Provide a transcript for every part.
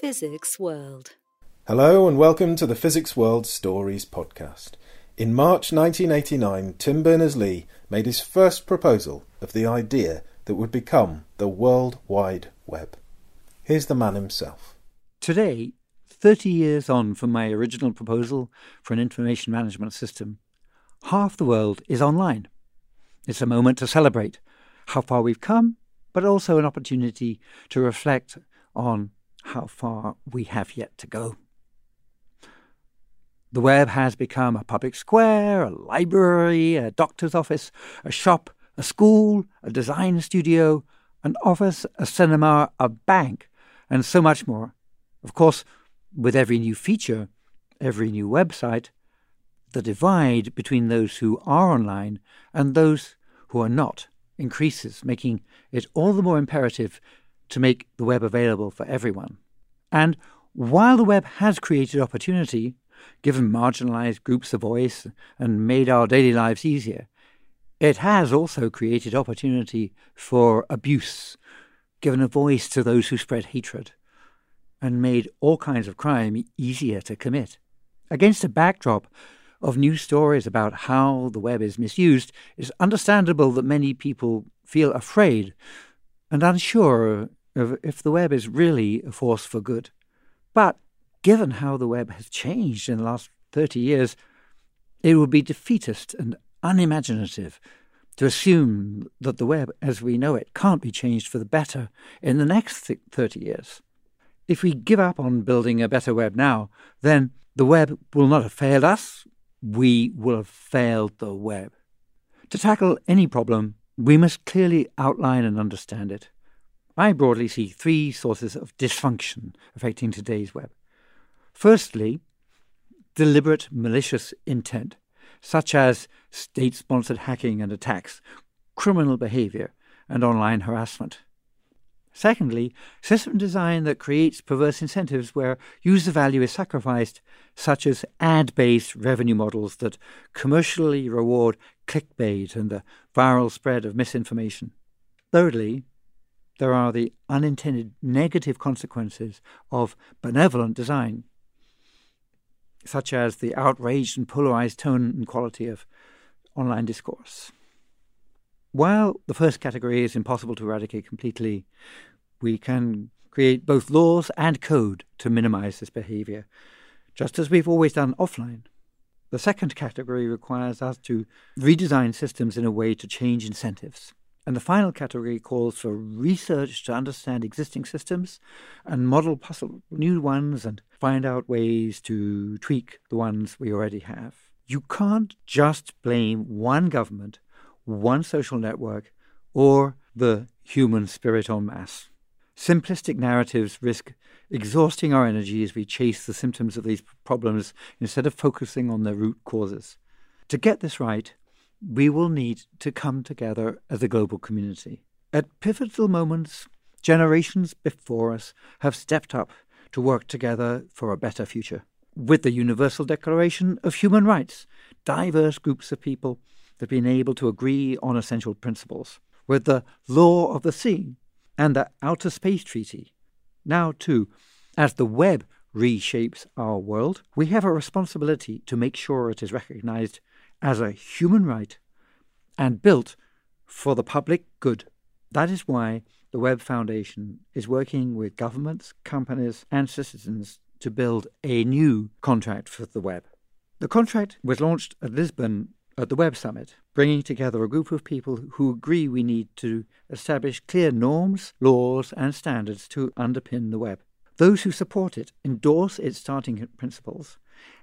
Physics World. Hello and welcome to the Physics World Stories podcast. In March 1989, Tim Berners-Lee made his first proposal of the idea that would become the World Wide Web. Here's the man himself. Today, 30 years on from my original proposal for an information management system, half the world is online. It's a moment to celebrate how far we've come, but also an opportunity to reflect on how far we have yet to go. The web has become a public square, a library, a doctor's office, a shop, a school, a design studio, an office, a cinema, a bank, and so much more. Of course, with every new feature, every new website, the divide between those who are online and those who are not increases, making it all the more imperative to make the web available for everyone. And while the web has created opportunity, given marginalized groups a voice, and made our daily lives easier, it has also created opportunity for abuse, given a voice to those who spread hatred, and made all kinds of crime easier to commit. Against a backdrop of news stories about how the web is misused, it's understandable that many people feel afraid and unsure if the web is really a force for good. But given how the web has changed in the last 30 years, it would be defeatist and unimaginative to assume that the web as we know it can't be changed for the better in the next 30 years. If we give up on building a better web now, then the web will not have failed us, we will have failed the web. To tackle any problem, we must clearly outline and understand it. I broadly see three sources of dysfunction affecting today's web. Firstly, deliberate malicious intent, such as state sponsored hacking and attacks, criminal behavior, and online harassment. Secondly, system design that creates perverse incentives where user value is sacrificed, such as ad based revenue models that commercially reward clickbait and the viral spread of misinformation. Thirdly, there are the unintended negative consequences of benevolent design, such as the outraged and polarized tone and quality of online discourse. While the first category is impossible to eradicate completely, we can create both laws and code to minimize this behavior, just as we've always done offline. The second category requires us to redesign systems in a way to change incentives. And the final category calls for research to understand existing systems and model possible new ones and find out ways to tweak the ones we already have. You can't just blame one government, one social network, or the human spirit en masse. Simplistic narratives risk exhausting our energy as we chase the symptoms of these problems instead of focusing on their root causes. To get this right, we will need to come together as a global community. At pivotal moments, generations before us have stepped up to work together for a better future. With the Universal Declaration of Human Rights, diverse groups of people have been able to agree on essential principles. With the Law of the Sea and the Outer Space Treaty. Now, too, as the web reshapes our world, we have a responsibility to make sure it is recognized as a human right and built for the public good. That is why the Web Foundation is working with governments, companies, and citizens to build a new contract for the web. The contract was launched at Lisbon at the Web Summit, bringing together a group of people who agree we need to establish clear norms, laws, and standards to underpin the web. Those who support it endorse its starting principles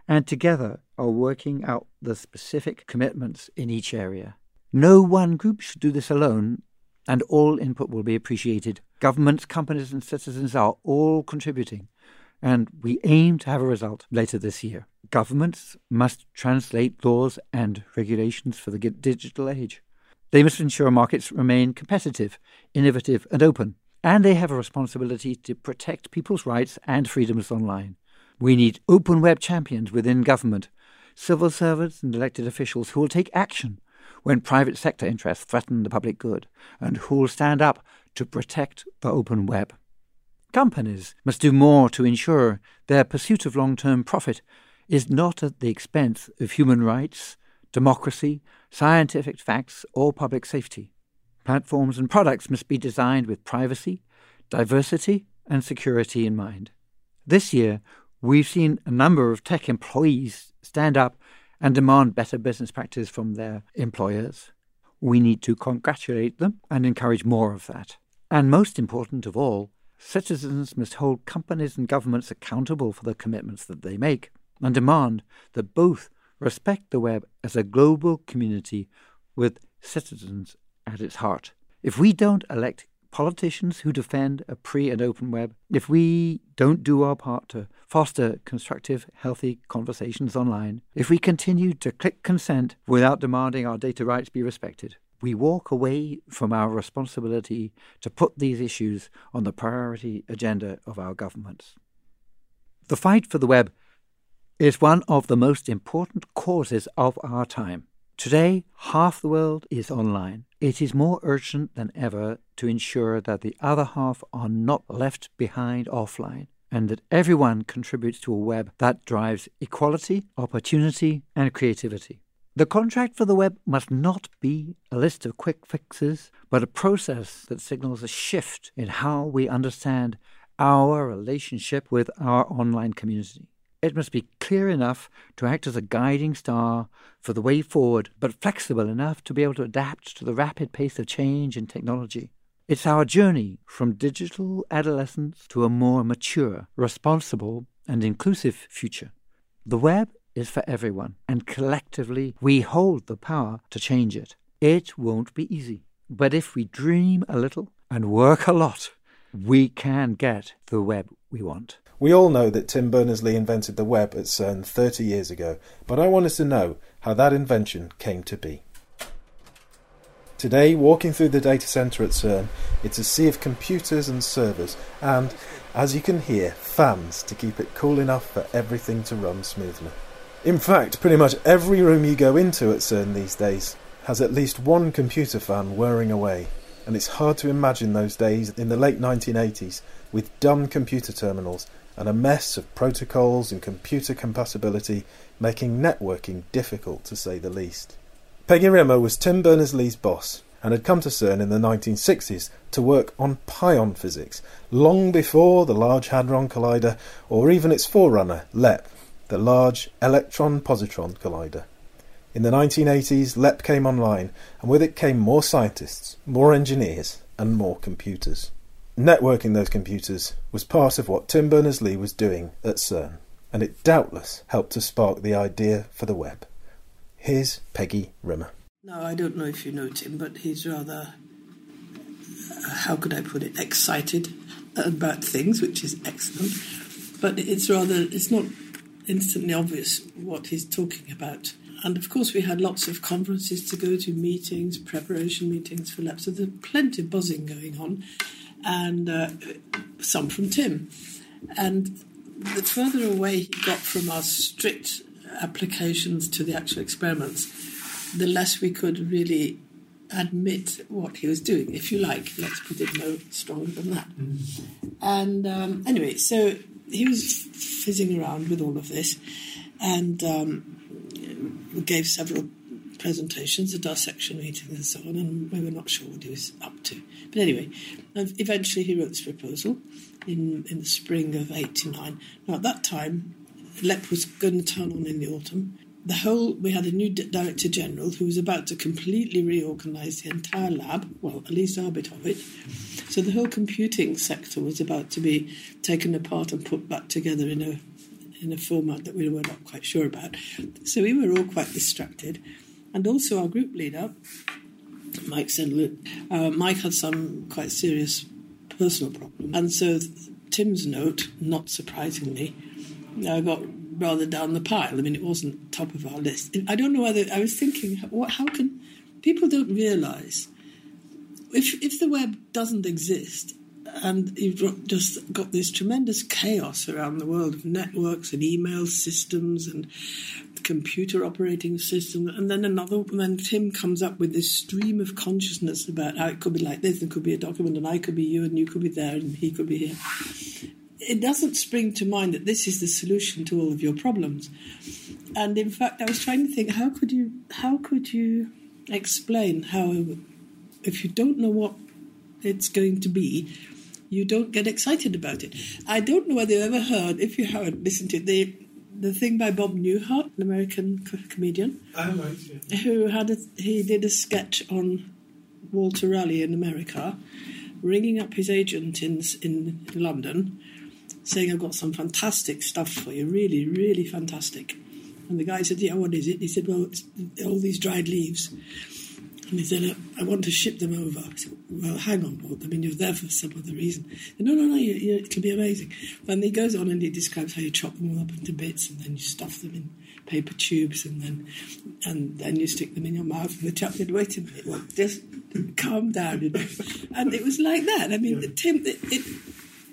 and together are working out the specific commitments in each area. No one group should do this alone, and all input will be appreciated. Governments, companies, and citizens are all contributing, and we aim to have a result later this year. Governments must translate laws and regulations for the digital age. They must ensure markets remain competitive, innovative, and open. And they have a responsibility to protect people's rights and freedoms online. We need open web champions within government, civil servants and elected officials who will take action when private sector interests threaten the public good and who will stand up to protect the open web. Companies must do more to ensure their pursuit of long term profit is not at the expense of human rights, democracy, scientific facts, or public safety. Platforms and products must be designed with privacy, diversity, and security in mind. This year, we've seen a number of tech employees stand up and demand better business practice from their employers. We need to congratulate them and encourage more of that. And most important of all, citizens must hold companies and governments accountable for the commitments that they make and demand that both respect the web as a global community with citizens at its heart. If we don't elect politicians who defend a pre and open web, if we don't do our part to foster constructive, healthy conversations online, if we continue to click consent without demanding our data rights be respected, we walk away from our responsibility to put these issues on the priority agenda of our governments. The fight for the web is one of the most important causes of our time. Today, half the world is online. It is more urgent than ever to ensure that the other half are not left behind offline and that everyone contributes to a web that drives equality, opportunity, and creativity. The contract for the web must not be a list of quick fixes, but a process that signals a shift in how we understand our relationship with our online community. It must be clear enough to act as a guiding star for the way forward, but flexible enough to be able to adapt to the rapid pace of change in technology. It's our journey from digital adolescence to a more mature, responsible, and inclusive future. The web is for everyone, and collectively we hold the power to change it. It won't be easy, but if we dream a little and work a lot, we can get the web we want. We all know that Tim Berners Lee invented the web at CERN 30 years ago, but I want us to know how that invention came to be. Today, walking through the data centre at CERN, it's a sea of computers and servers, and, as you can hear, fans to keep it cool enough for everything to run smoothly. In fact, pretty much every room you go into at CERN these days has at least one computer fan whirring away, and it's hard to imagine those days in the late 1980s with dumb computer terminals and a mess of protocols and computer compatibility making networking difficult to say the least. Peggy Rimmer was Tim Berners Lee's boss and had come to CERN in the 1960s to work on pion physics, long before the Large Hadron Collider or even its forerunner, LEP, the Large Electron Positron Collider. In the 1980s, LEP came online, and with it came more scientists, more engineers, and more computers. Networking those computers was part of what Tim Berners Lee was doing at CERN, and it doubtless helped to spark the idea for the web. Here's Peggy Rimmer. Now, I don't know if you know Tim, but he's rather, uh, how could I put it, excited about things, which is excellent. But it's rather, it's not instantly obvious what he's talking about. And of course, we had lots of conferences to go to, meetings, preparation meetings for labs. So there's plenty of buzzing going on and uh, some from Tim. And the further away he got from our strict applications to the actual experiments, the less we could really admit what he was doing, if you like. Let's put it no stronger than that. Mm-hmm. And um, anyway, so he was fizzing around with all of this and um, gave several presentations, a dissection meeting, and so on, and we were not sure what he was up to. But anyway, um, eventually he wrote this proposal in, in the spring of 89. Now, at that time, LEP was going to turn on in the autumn. The whole, we had a new director general who was about to completely reorganise the entire lab, well, at least our bit of it. So the whole computing sector was about to be taken apart and put back together in a in a format that we were not quite sure about. So we were all quite distracted and also our group leader, Mike said, uh, Mike had some quite serious personal problems, and so Tim's note, not surprisingly, uh, got rather down the pile. I mean, it wasn't top of our list. I don't know whether I was thinking, what, how can people don't realise if if the web doesn't exist and you've just got this tremendous chaos around the world of networks and email systems and computer operating system, and then another. Then Tim comes up with this stream of consciousness about how it could be like this, and could be a document, and I could be you, and you could be there, and he could be here. it doesn't spring to mind that this is the solution to all of your problems. And in fact, I was trying to think how could you how could you explain how if you don't know what it's going to be, you don't get excited about it. I don't know whether you ever heard, if you haven't listened to the the thing by Bob Newhart, an American comedian, Oh, right, yeah. who had a, he did a sketch on Walter Raleigh in America, ringing up his agent in in London, saying, "I've got some fantastic stuff for you, really, really fantastic." And the guy said, "Yeah, what is it?" He said, "Well, it's all these dried leaves." And he said, I want to ship them over. I said, well, hang on, Walt. I mean, you're there for some other reason. Said, no, no, no, you, you, it'll be amazing. And he goes on and he describes how you chop them all up into bits and then you stuff them in paper tubes and then and then you stick them in your mouth. And the chap said, wait a minute, well, just calm down. You know? And it was like that. I mean, the Tim, it, it,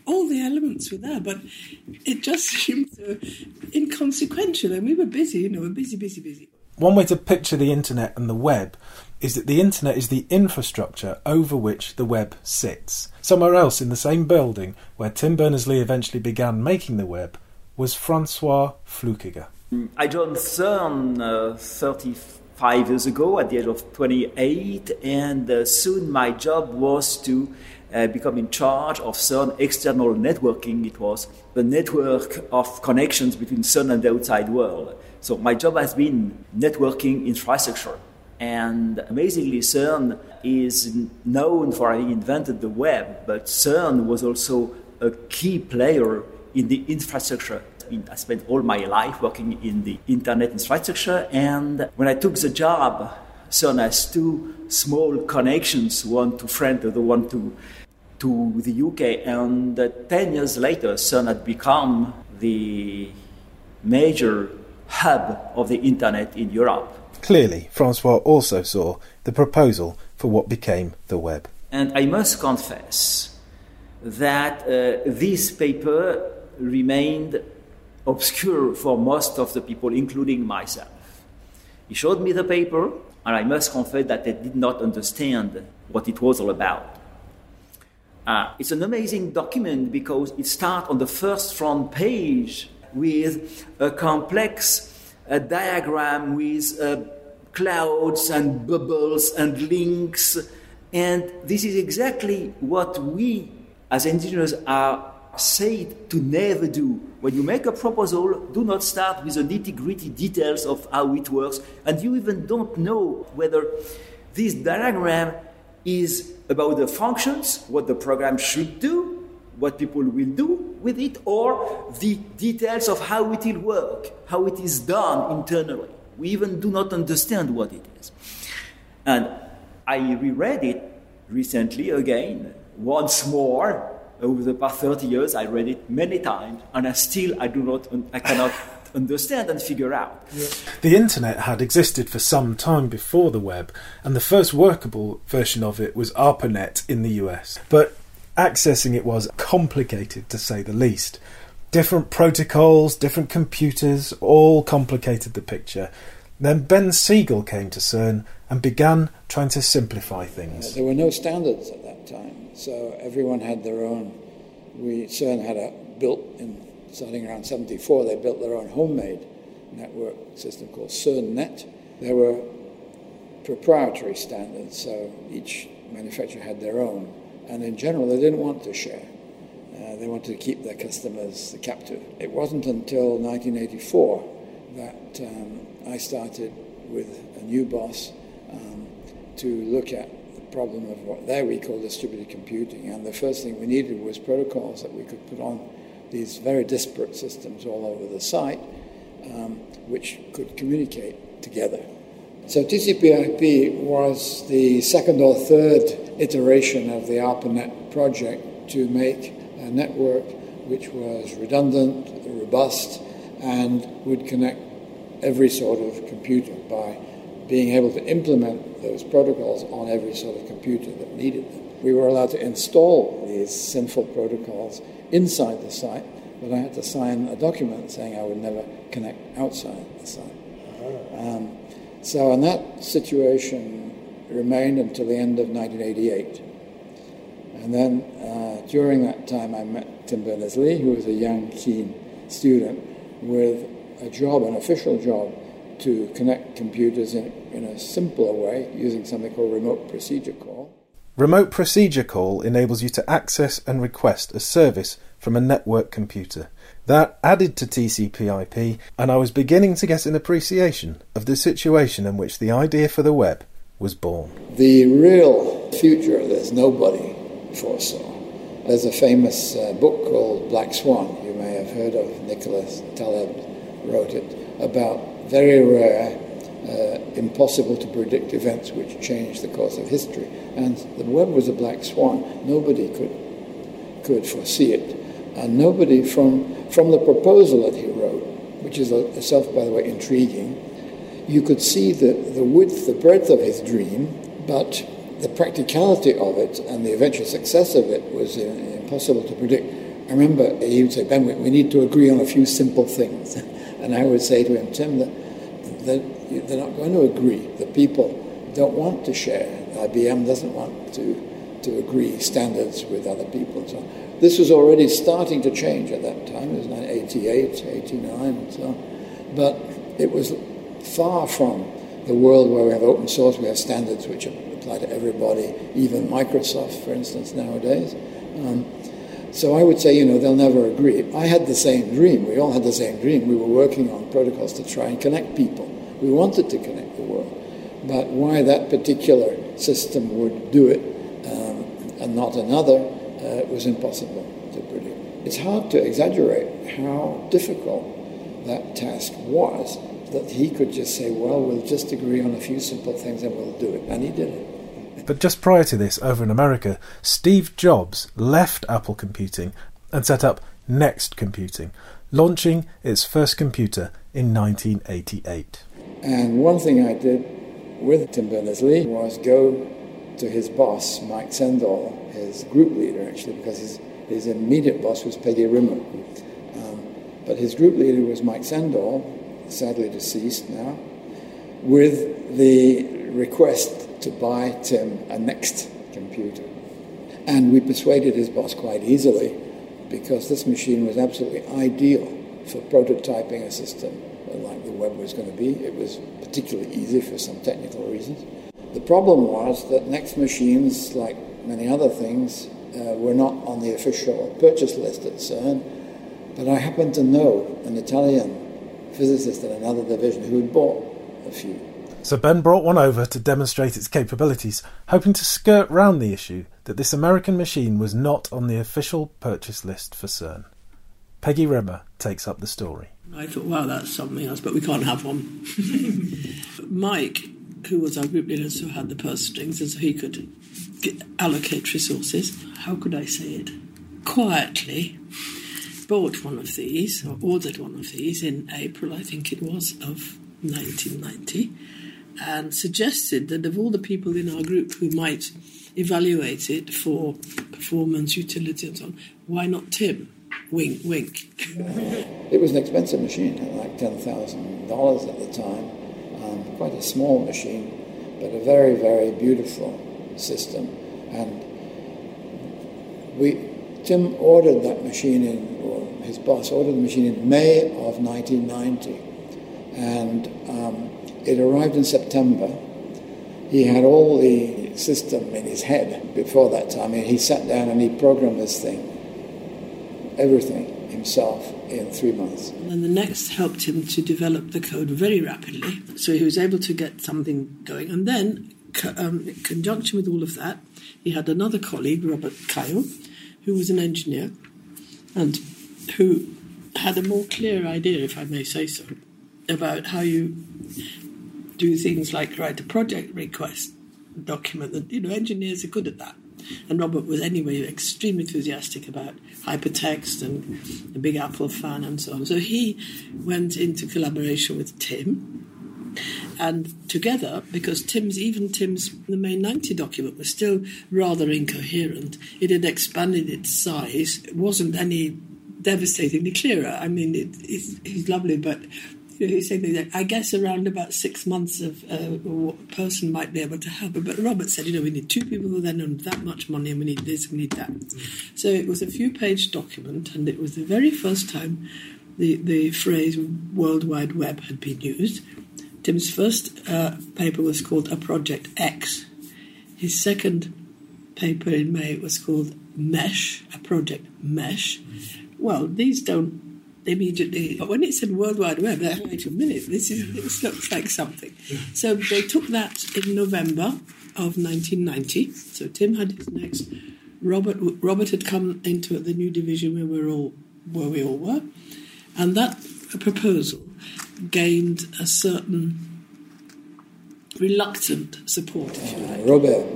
all the elements were there, but it just seemed so inconsequential. And we were busy, you know, we're busy, busy, busy. One way to picture the internet and the web is that the internet is the infrastructure over which the web sits. Somewhere else in the same building where Tim Berners-Lee eventually began making the web was Francois Flukiger. I joined CERN uh, 35 years ago at the age of 28, and uh, soon my job was to uh, become in charge of CERN external networking. It was the network of connections between CERN and the outside world. So my job has been networking infrastructure. And amazingly, CERN is known for having invented the web, but CERN was also a key player in the infrastructure. I spent all my life working in the internet infrastructure, and when I took the job, CERN has two small connections, one to France, the other one to, to the UK. And uh, 10 years later, CERN had become the major hub of the internet in Europe. Clearly, Francois also saw the proposal for what became the web. And I must confess that uh, this paper remained obscure for most of the people, including myself. He showed me the paper, and I must confess that I did not understand what it was all about. Uh, it's an amazing document because it starts on the first front page with a complex diagram with uh, clouds and bubbles and links. And this is exactly what we as engineers are said to never do. When you make a proposal, do not start with the nitty gritty details of how it works, and you even don't know whether this diagram is about the functions, what the program should do, what people will do with it, or the details of how it will work, how it is done internally. We even do not understand what it is. And I reread it recently again, once more. Over the past 30 years, I read it many times, and I still I do not, I cannot understand and figure out. The internet had existed for some time before the web, and the first workable version of it was ARPANET in the US. But accessing it was complicated to say the least. Different protocols, different computers, all complicated the picture. Then Ben Segal came to CERN and began trying to simplify things. There were no standards at that time, so everyone had their own. We CERN had a built in starting around 74. They built their own homemade network system called CERNET. There were proprietary standards, so each manufacturer had their own, and in general, they didn't want to share. Uh, they wanted to keep their customers captive. It wasn't until 1984 that um, I started with a new boss um, to look at the problem of what there we call distributed computing. And the first thing we needed was protocols that we could put on these very disparate systems all over the site, um, which could communicate together. So TCP/IP was the second or third iteration of the ARPANET project to make a network which was redundant, robust, and would connect every sort of computer by being able to implement those protocols on every sort of computer that needed them. We were allowed to install these sinful protocols inside the site, but I had to sign a document saying I would never connect outside the site. Um, so, and that situation remained until the end of 1988. And then uh, During that time, I met Tim Berners-Lee, who was a young, keen student with a job, an official job, to connect computers in, in a simpler way using something called remote procedure call. Remote procedure call enables you to access and request a service from a network computer. That added to TCP/IP, and I was beginning to get an appreciation of the situation in which the idea for the web was born. The real future of this, nobody foresaw. There's a famous uh, book called Black Swan, you may have heard of. Nicholas Taleb wrote it, about very rare, Uh, impossible to predict events which change the course of history. And the web was a black swan. Nobody could, could foresee it. And nobody from, from the proposal that he wrote, which is itself, by the way, intriguing, you could see the, the width, the breadth of his dream, but the practicality of it and the eventual success of it was uh, impossible to predict. I remember uh, he would say, Ben, we need to agree on a few simple things. And I would say to him, Tim, that, that they're not going to agree. The people don't want to share. IBM doesn't want to, to agree standards with other people so on. This was already starting to change at that time. It was 1988, 89, and so on. But it was far from the world where we have open source, we have standards which apply to everybody, even Microsoft, for instance, nowadays. Um, so I would say, you know, they'll never agree. I had the same dream. We all had the same dream. We were working on protocols to try and connect people. We wanted to connect the world. But why that particular system would do it um, and not another uh, was impossible to predict. It's hard to exaggerate how difficult that task was that he could just say, well, we'll just agree on a few simple things and we'll do it. And he did it. But just prior to this, over in America, Steve Jobs left Apple Computing and set up Next Computing, launching its first computer in 1988. And one thing I did with Tim Berners-Lee was go to his boss, Mike Sendall, his group leader actually, because his, his immediate boss was Peggy Rimmer. Um, but his group leader was Mike Sendall, sadly deceased now, with the request to buy Tim a next computer. And we persuaded his boss quite easily because this machine was absolutely ideal for prototyping a system like the web was going to be. It was particularly easy for some technical reasons. The problem was that Next machines, like many other things, uh, were not on the official purchase list at CERN. But I happened to know an Italian physicist in another division who had bought a few. So Ben brought one over to demonstrate its capabilities, hoping to skirt round the issue that this American machine was not on the official purchase list for CERN. Peggy Rimmer takes up the story. I thought, wow, that's something else, but we can't have one. Mike, who was our group leader, so had the purse strings, and so he could get, allocate resources. How could I say it? Quietly bought one of these, or ordered one of these in April, I think it was, of 1990, and suggested that of all the people in our group who might evaluate it for performance, utility, and so on, why not Tim? Wink, wink. it was an expensive machine, like $10,000 at the time. Um, quite a small machine, but a very, very beautiful system. And we, Tim ordered that machine in, or his boss ordered the machine in May of 1990. And um, it arrived in September. He had all the system in his head before that time. I mean, he sat down and he programmed this thing, everything himself in three months. And the next helped him to develop the code very rapidly. So he was able to get something going. And then, um, in conjunction with all of that, he had another colleague, Robert Cailliau, who was an engineer and who had a more clear idea, if I may say so, about how you do things like write a project request document. You know, engineers are good at that. And Robert was anyway extremely enthusiastic about hypertext and a Big Apple fan and so on. So he went into collaboration with Tim. And together, because Tim's, even Tim's, the main 90 document was still rather incoherent, it had expanded its size. It wasn't any devastatingly clearer. I mean, it, it's, he's lovely, but he's saying that I guess around about six months of uh, a person might be able to help. But Robert said, you know, we need two people who then earn that much money, and we need this, we need that. So it was a few-page document, and it was the very first time the the phrase World Wide Web had been used. Tim's first uh, paper was called A Project X. His second paper in May was called Mesh, a project Mesh. Well, these don't immediately. But when it said World Wide Web, I thought, wait a minute, this is this looks like something. So they took that in November of 1990. So Tim had his next. Robert Robert had come into the new division where we were all where we all were, and that proposal gained a certain reluctant support. If you like. Uh, Robert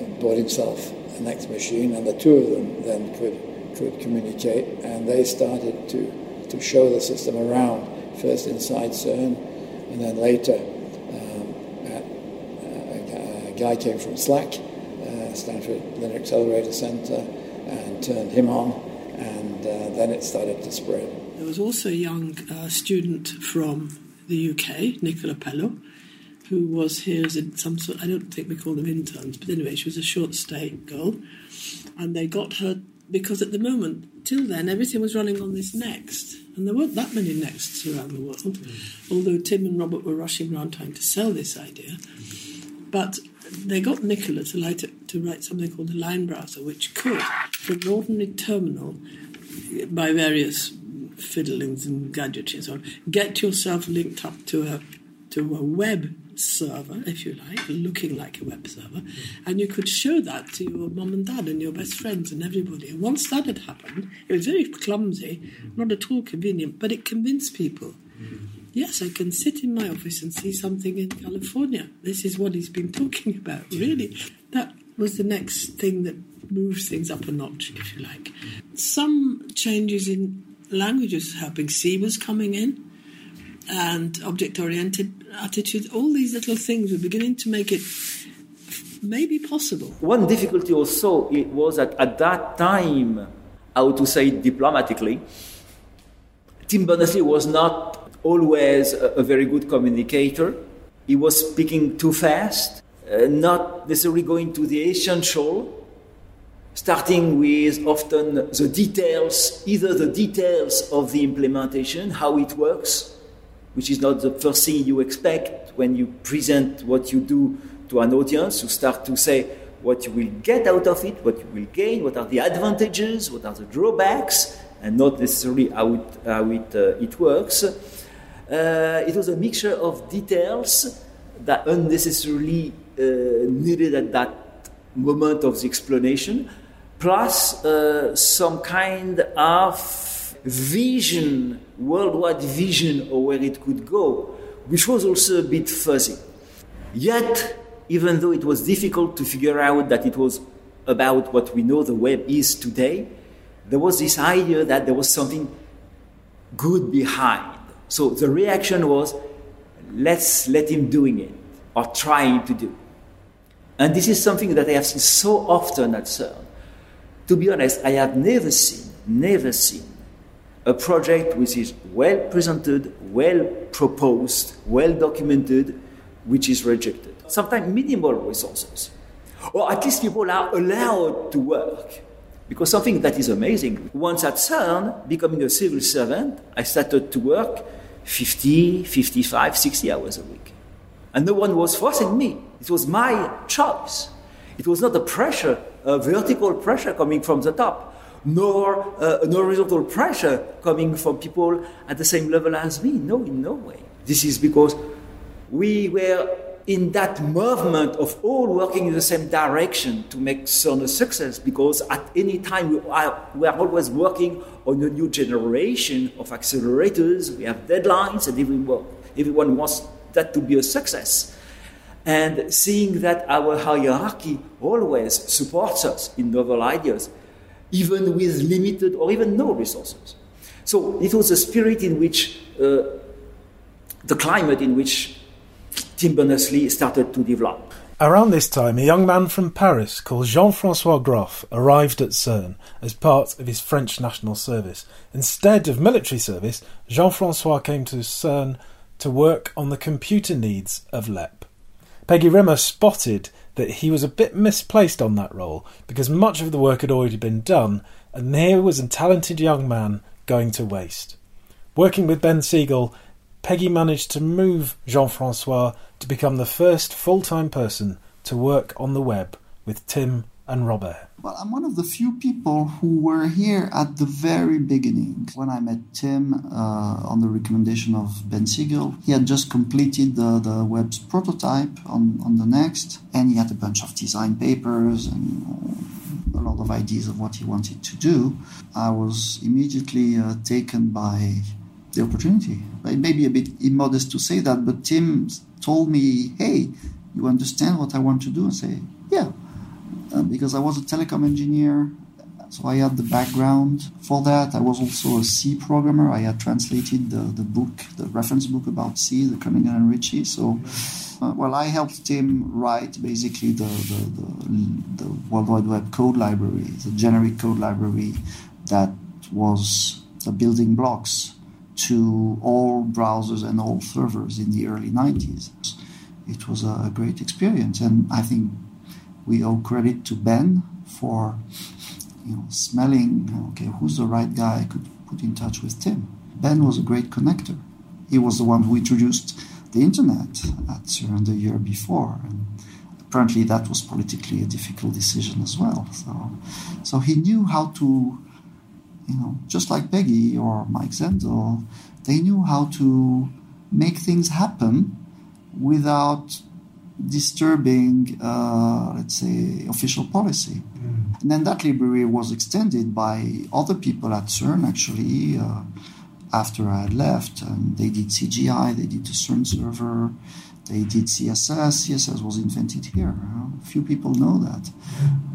uh, bought himself an X machine, and the two of them then could could communicate, and they started to to show the system around, first inside CERN, and then later um, at, uh, a guy came from SLAC, uh, Stanford Linear Accelerator Center, and turned him on, and uh, then it started to spread. There was also a young uh, student from the UK, Nicola Pellow, who was here as in some sort, I don't think we call them interns, but anyway, she was a short stay girl. And they got her, because at the moment, till then, everything was running on this Next. And there weren't that many Nexts around the world, although Tim and Robert were rushing around trying to sell this idea. But they got Nicola to, light to write something called a line browser, which could, from an ordinary terminal, by various fiddlings and gadgetry and so on, get yourself linked up to a to a web server, if you like, looking like a web server, and you could show that to your mum and dad and your best friends and everybody. And once that had happened, it was very clumsy, not at all convenient, but it convinced people. Yes, I can sit in my office and see something in California. This is what he's been talking about. Really, that was the next thing that moves things up a notch, if you like. Some changes in languages helping. C was coming in and object oriented attitude, all these little things were beginning to make it maybe possible. One difficulty also it was that at that time, how to say it diplomatically, Tim Berners-Lee was not always a, a, very good communicator. He was speaking too fast, uh, not necessarily going to the essential, starting with often the details, either the details of the implementation, how it works, which is not the first thing you expect when you present what you do to an audience. You start to say what you will get out of it, what you will gain, what are the advantages, what are the drawbacks, and not necessarily how it, how it, uh, it works. Uh, it was a mixture of details that unnecessarily uh, needed at that moment of the explanation, plus uh, some kind of vision, worldwide vision of where it could go, which was also a bit fuzzy. Yet, even though it was difficult to figure out that it was about what we know the web is today, there was this idea that there was something good behind. So the reaction was, let's let him doing it or trying to do. And this is something that I have seen so often at CERN. To be honest, I have never seen, never seen a project which is well presented, well proposed, well documented, which is rejected. Sometimes minimal resources. Or at least people are allowed to work. Because something that is amazing, once at CERN, becoming a civil servant, I started to work 50, 55, 60 hours a week. And no one was forcing me. It was my choice. It was not a pressure, a vertical pressure coming from the top nor uh, no horizontal pressure coming from people at the same level as me. No, in no way. This is because we were in that movement of all working in the same direction to make CERN a success because at any time we are, we are always working on a new generation of accelerators. We have deadlines and everyone, everyone wants that to be a success. And seeing that our hierarchy always supports us in novel ideas even with limited or even no resources. So it was a spirit in which uh, the climate in which Tim Berners-Lee started to develop. Around this time, a young man from Paris called Jean-Francois Groff arrived at CERN as part of his French national service. Instead of military service, Jean-Francois came to CERN to work on the computer needs of LEP. Peggy Rimmer spotted that he was a bit misplaced on that role because much of the work had already been done, and here was a talented young man going to waste. Working with Ben Segal, Peggy managed to move Jean Francois to become the first full time person to work on the web with Tim and Robert. Well, I'm one of the few people who were here at the very beginning. When I met Tim uh, on the recommendation of Ben Segal, he had just completed the, the web's prototype on, on the Next, and he had a bunch of design papers and a lot of ideas of what he wanted to do. I was immediately uh, taken by the opportunity. It may be a bit immodest to say that, but Tim told me, hey, you understand what I want to do? And say, yeah uh, because I was a telecom engineer, so I had the background for that. I was also a C programmer. I had translated the, the book, the reference book about C, the Kernighan and Ritchie. So, uh, well, I helped him write basically the, the, the, the World Wide Web code library, the generic code library that was the building blocks to all browsers and all servers in the early 90s. It was a great experience, and I think we owe credit to Ben for you know smelling okay who's the right guy I could put in touch with Tim. Ben was a great connector. He was the one who introduced the internet at CERN the year before, and apparently that was politically a difficult decision as well. So, so he knew how to, you know, just like Peggy or Mike Sendall, they knew how to make things happen without disturbing, uh, let's say, official policy. Mm. And then that library was extended by other people at CERN, actually, uh, after I had left. And they did CGI, they did the CERN server, they did CSS. CSS was invented here. A few people know that.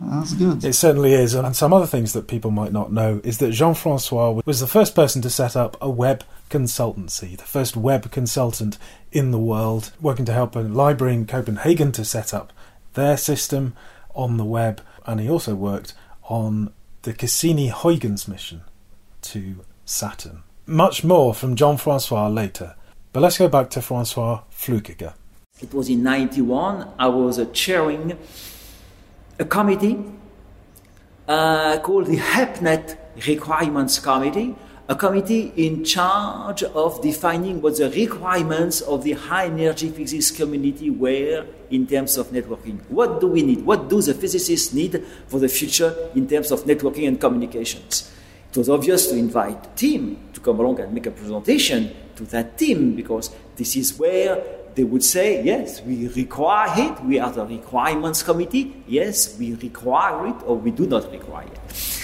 That's good. It certainly is. And some other things that people might not know is that Jean Francois was the first person to set up a web consultancy, the first web consultant in the world, working to help a library in Copenhagen to set up their system on the web. And he also worked on the Cassini-Huygens mission to Saturn. Much more from Jean Francois later. But let's go back to Francois Flukiger. It was in 91. I was uh, chairing a committee uh, called the HEPNET Requirements Committee, a committee in charge of defining what the requirements of the high energy physics community were in terms of networking. What do we need? What do the physicists need for the future in terms of networking and communications? It was obvious to invite Tim to come along and make a presentation to that team because this is where they would say, yes, we require it, we are the requirements committee, yes, we require it or we do not require it.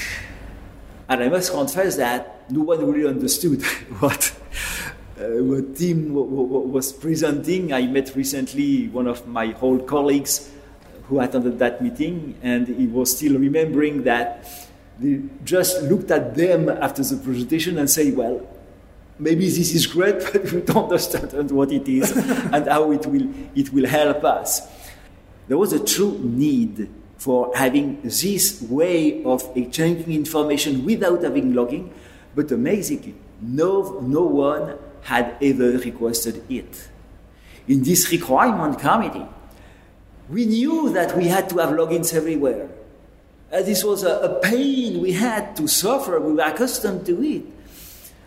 And I must confess that no one really understood what, uh, what Tim was presenting. I met recently one of my old colleagues who attended that meeting, and he was still remembering that they just looked at them after the presentation and say, well, maybe this is great, but we don't understand what it is and how it will, it will help us. There was a true need for having this way of exchanging information without having logging, but amazingly, no, no one had ever requested it. In this requirement committee, we knew that we had to have logins everywhere. Uh, this was a, a pain we had to suffer, we were accustomed to it.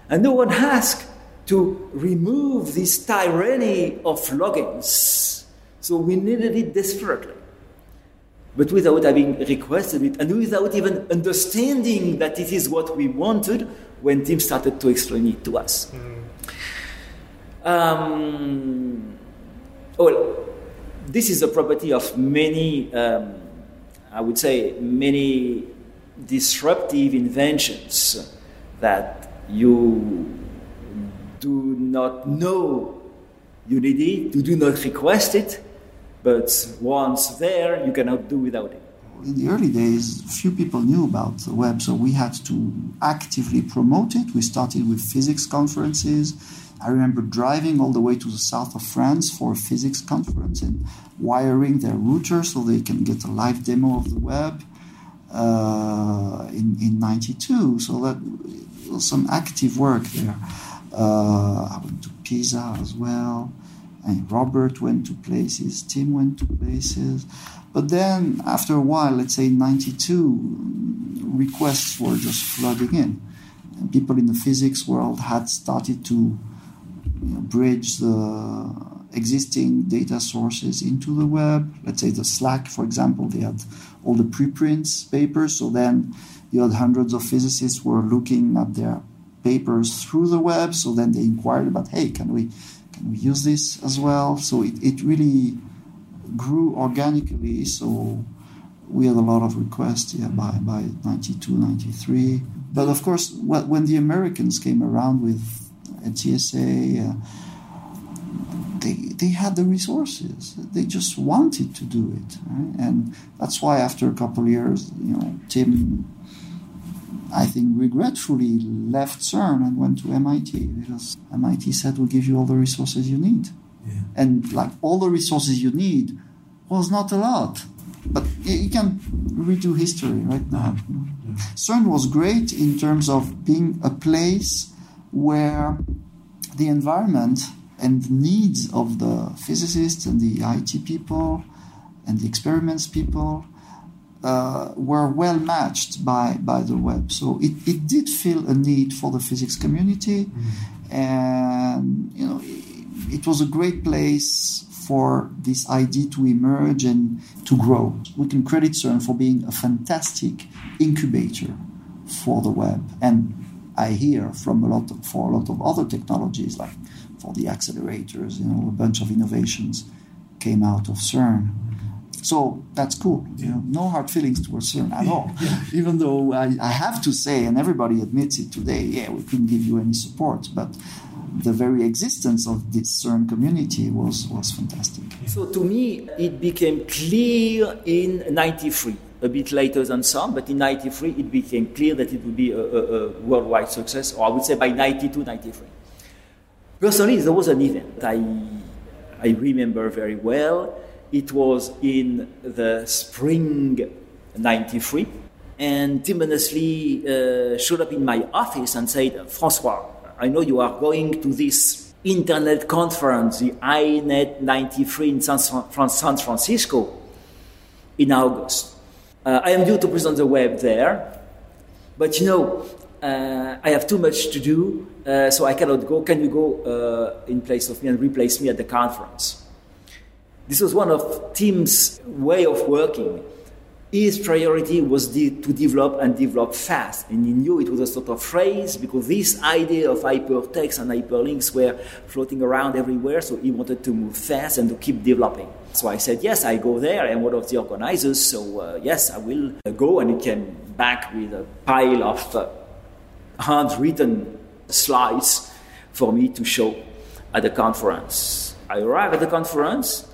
And no one asked to remove this tyranny of logins. So we needed it desperately. But without having requested it and without even understanding that it is what we wanted when Tim started to explain it to us. Mm. Um, well, this is a property of many, um, I would say, many disruptive inventions that you do not know you need it, you do not request it, but once there, you cannot do without it. In the early days, few people knew about the web, so we had to actively promote it. We started with physics conferences. I remember driving all the way to the south of France for a physics conference and wiring their router so they can get a live demo of the web uh, in, in 92. So that was some active work there. Uh, I went to Pisa as well. And Robert went to places, Tim went to places. But then, after a while, let's say 92, requests were just flooding in. And people in the physics world had started to you know, bridge the existing data sources into the web. Let's say the SLAC, for example, they had all the preprints papers. So then you had hundreds of physicists were looking at their papers through the web. So then they inquired about, hey, can we can we use this as well? So it, it really grew organically. So we had a lot of requests yeah, by, by 92, 93. But of course, when the Americans came around with NCSA, uh, they, they had the resources. They just wanted to do it. Right? And that's why after a couple of years, you know, Tim, I think regretfully left CERN and went to MIT because MIT said, we'll give you all the resources you need. Yeah. And like all the resources you need was not a lot. But you can redo history right now. Yeah. CERN was great in terms of being a place where the environment and the needs of the physicists and the IT people and the experiments people uh, were well matched by, by the web. So it, it did feel a need for the physics community, mm-hmm. and you know it, was a great place for this idea to emerge and to grow. We can credit CERN for being a fantastic incubator for the web, and I hear from a lot of, for a lot of other technologies like for the accelerators, you know, a bunch of innovations came out of CERN. So that's cool. You know, no hard feelings towards CERN at all. Yeah. Even though I, I, have to say, and everybody admits it today, yeah, we couldn't give you any support, but the very existence of this CERN community was, was fantastic. So to me, it became clear in 93 a bit later than some, but in 93 it became clear that it would be a, a, a, worldwide success, or I would say by 92, 93. Personally, there was an event I, I remember very well. It was in the spring 93, and Tim Berners-Lee uh, showed up in my office and said, Francois, I know you are going to this internet conference, the INET 93 in San, San Francisco in August. Uh, I am due to present the web there, but you know, uh, I have too much to do, uh, so I cannot go. Can you go uh, in place of me and replace me at the conference? This was one of Tim's way of working. His priority was de- to develop and develop fast, and he knew it was a sort of phrase because this idea of hypertext and hyperlinks were floating around everywhere, so he wanted to move fast and to keep developing. So I said, Yes, I go there. I'm one of the organizers, so uh, yes, I will go. And he came back with a pile of uh, handwritten slides for me to show at the conference. I arrived at the conference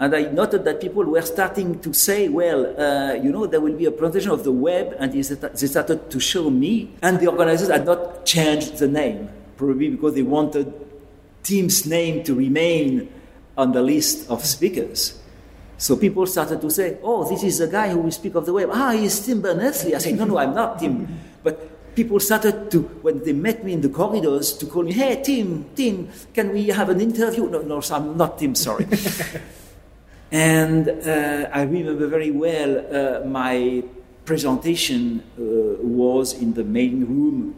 and I noted that people were starting to say, well, uh, you know, there will be a presentation of the web, and they started to show me. And the organizers had not changed the name, probably because they wanted Tim's name to remain on the list of speakers. So people started to say, oh, this is the guy who will speak of the web. Ah, he's Tim Berners-Lee. I said, no, no, I'm not Tim. But people started to, when they met me in the corridors, to call me, hey, Tim, Tim, can we have an interview? No, no, I'm not Tim, sorry. and uh, I remember very well uh, my presentation uh, was in the main room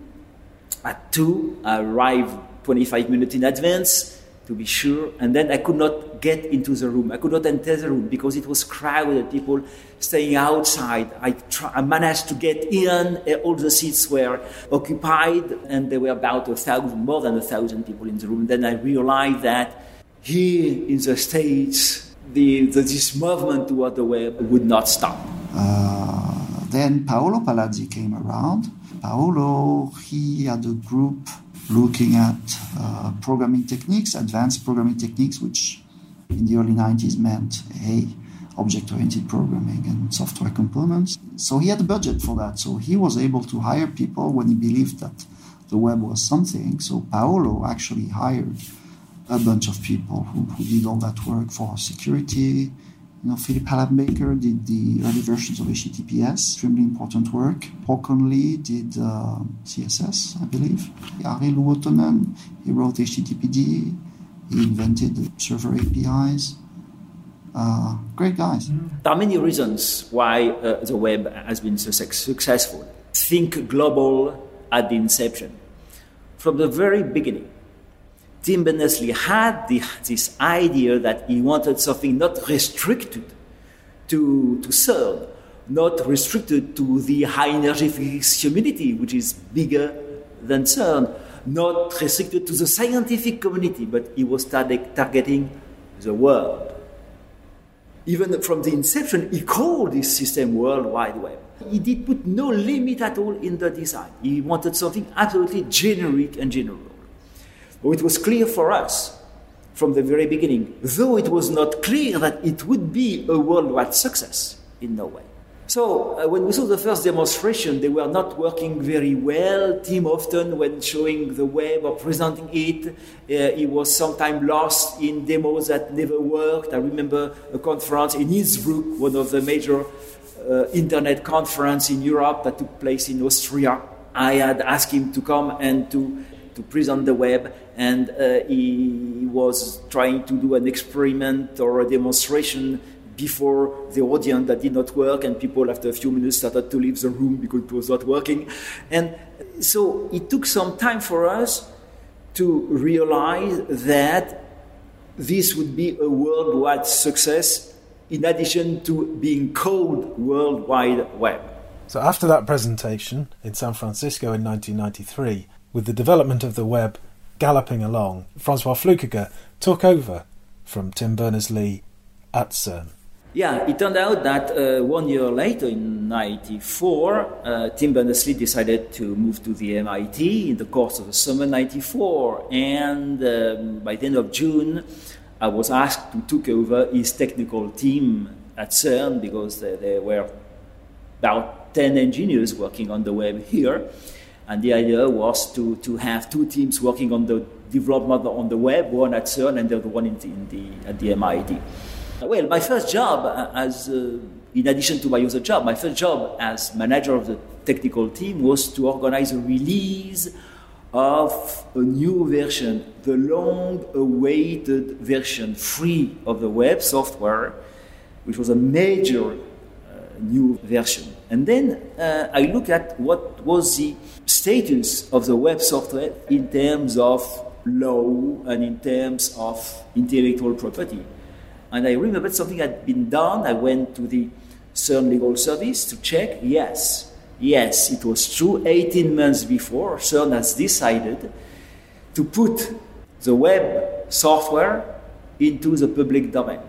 at 2. I arrived 25 minutes in advance to be sure. And then I could not get into the room. I could not enter the room because it was crowded, people staying outside. I, try, I managed to get in, uh, all the seats were occupied, and there were about a thousand, more than a thousand people in the room. Then I realized that here in the States, the, the, this movement toward the web would not stop. Uh, then Paolo Palazzi came around. Paolo, he had a group looking at uh, programming techniques, advanced programming techniques, which in the early 90s meant, hey, object oriented programming and software components. So he had a budget for that. So he was able to hire people when he believed that the web was something. So Paolo actually hired a bunch of people who, who did all that work for security, you know, Philip Hallam-Baker did the early versions of HTTPS, extremely important work. Håkon Lie did uh, CSS, I believe. Ari Luotonen, he wrote HTTPD. He invented server APIs. Uh, great guys. There are many reasons why uh, the web has been so successful. Think global at the inception. From the very beginning, Tim Berners-Lee had the, this idea that he wanted something not restricted to, to CERN, not restricted to the high energy physics community, which is bigger than CERN, not restricted to the scientific community, but he was tar- targeting the world. Even from the inception, he called this system World Wide Web. He did put no limit at all in the design. He wanted something absolutely generic and general. It was clear for us from the very beginning, though it was not clear that it would be a worldwide success in no way. So uh, when we saw the first demonstration, they were not working very well. Tim often, when showing the web or presenting it, uh, he was sometimes lost in demos that never worked. I remember a conference in Innsbruck, one of the major uh, internet conference in Europe that took place in Austria. I had asked him to come and to to present the web, and uh, he was trying to do an experiment or a demonstration before the audience that did not work, and people after a few minutes started to leave the room because it was not working. And so it took some time for us to realize that this would be a worldwide success in addition to being called World Wide Web. So after that presentation in San Francisco in 1993, with the development of the web galloping along, Francois Flückiger took over from Tim Berners-Lee at CERN. Yeah, it turned out that uh, one year later, in '94, uh, Tim Berners-Lee decided to move to the MIT in the course of the summer '94, and um, by the end of June, I was asked to take over his technical team at CERN because there, there were about 10 engineers working on the web here. And the idea was to, to have two teams working on the development on the web, one at CERN and the other one in the, in the, at the MIT. Well, my first job, uh, as uh, in addition to my other job, my first job as manager of the technical team was to organize a release of a new version, the long awaited version, free of the web software, which was a major uh, new version. And then uh, I look at what was the status of the web software in terms of law and in terms of intellectual property. And I remembered something had been done. I went to the CERN legal service to check. Yes, yes, it was true. 18 months before, CERN has decided to put the web software into the public domain.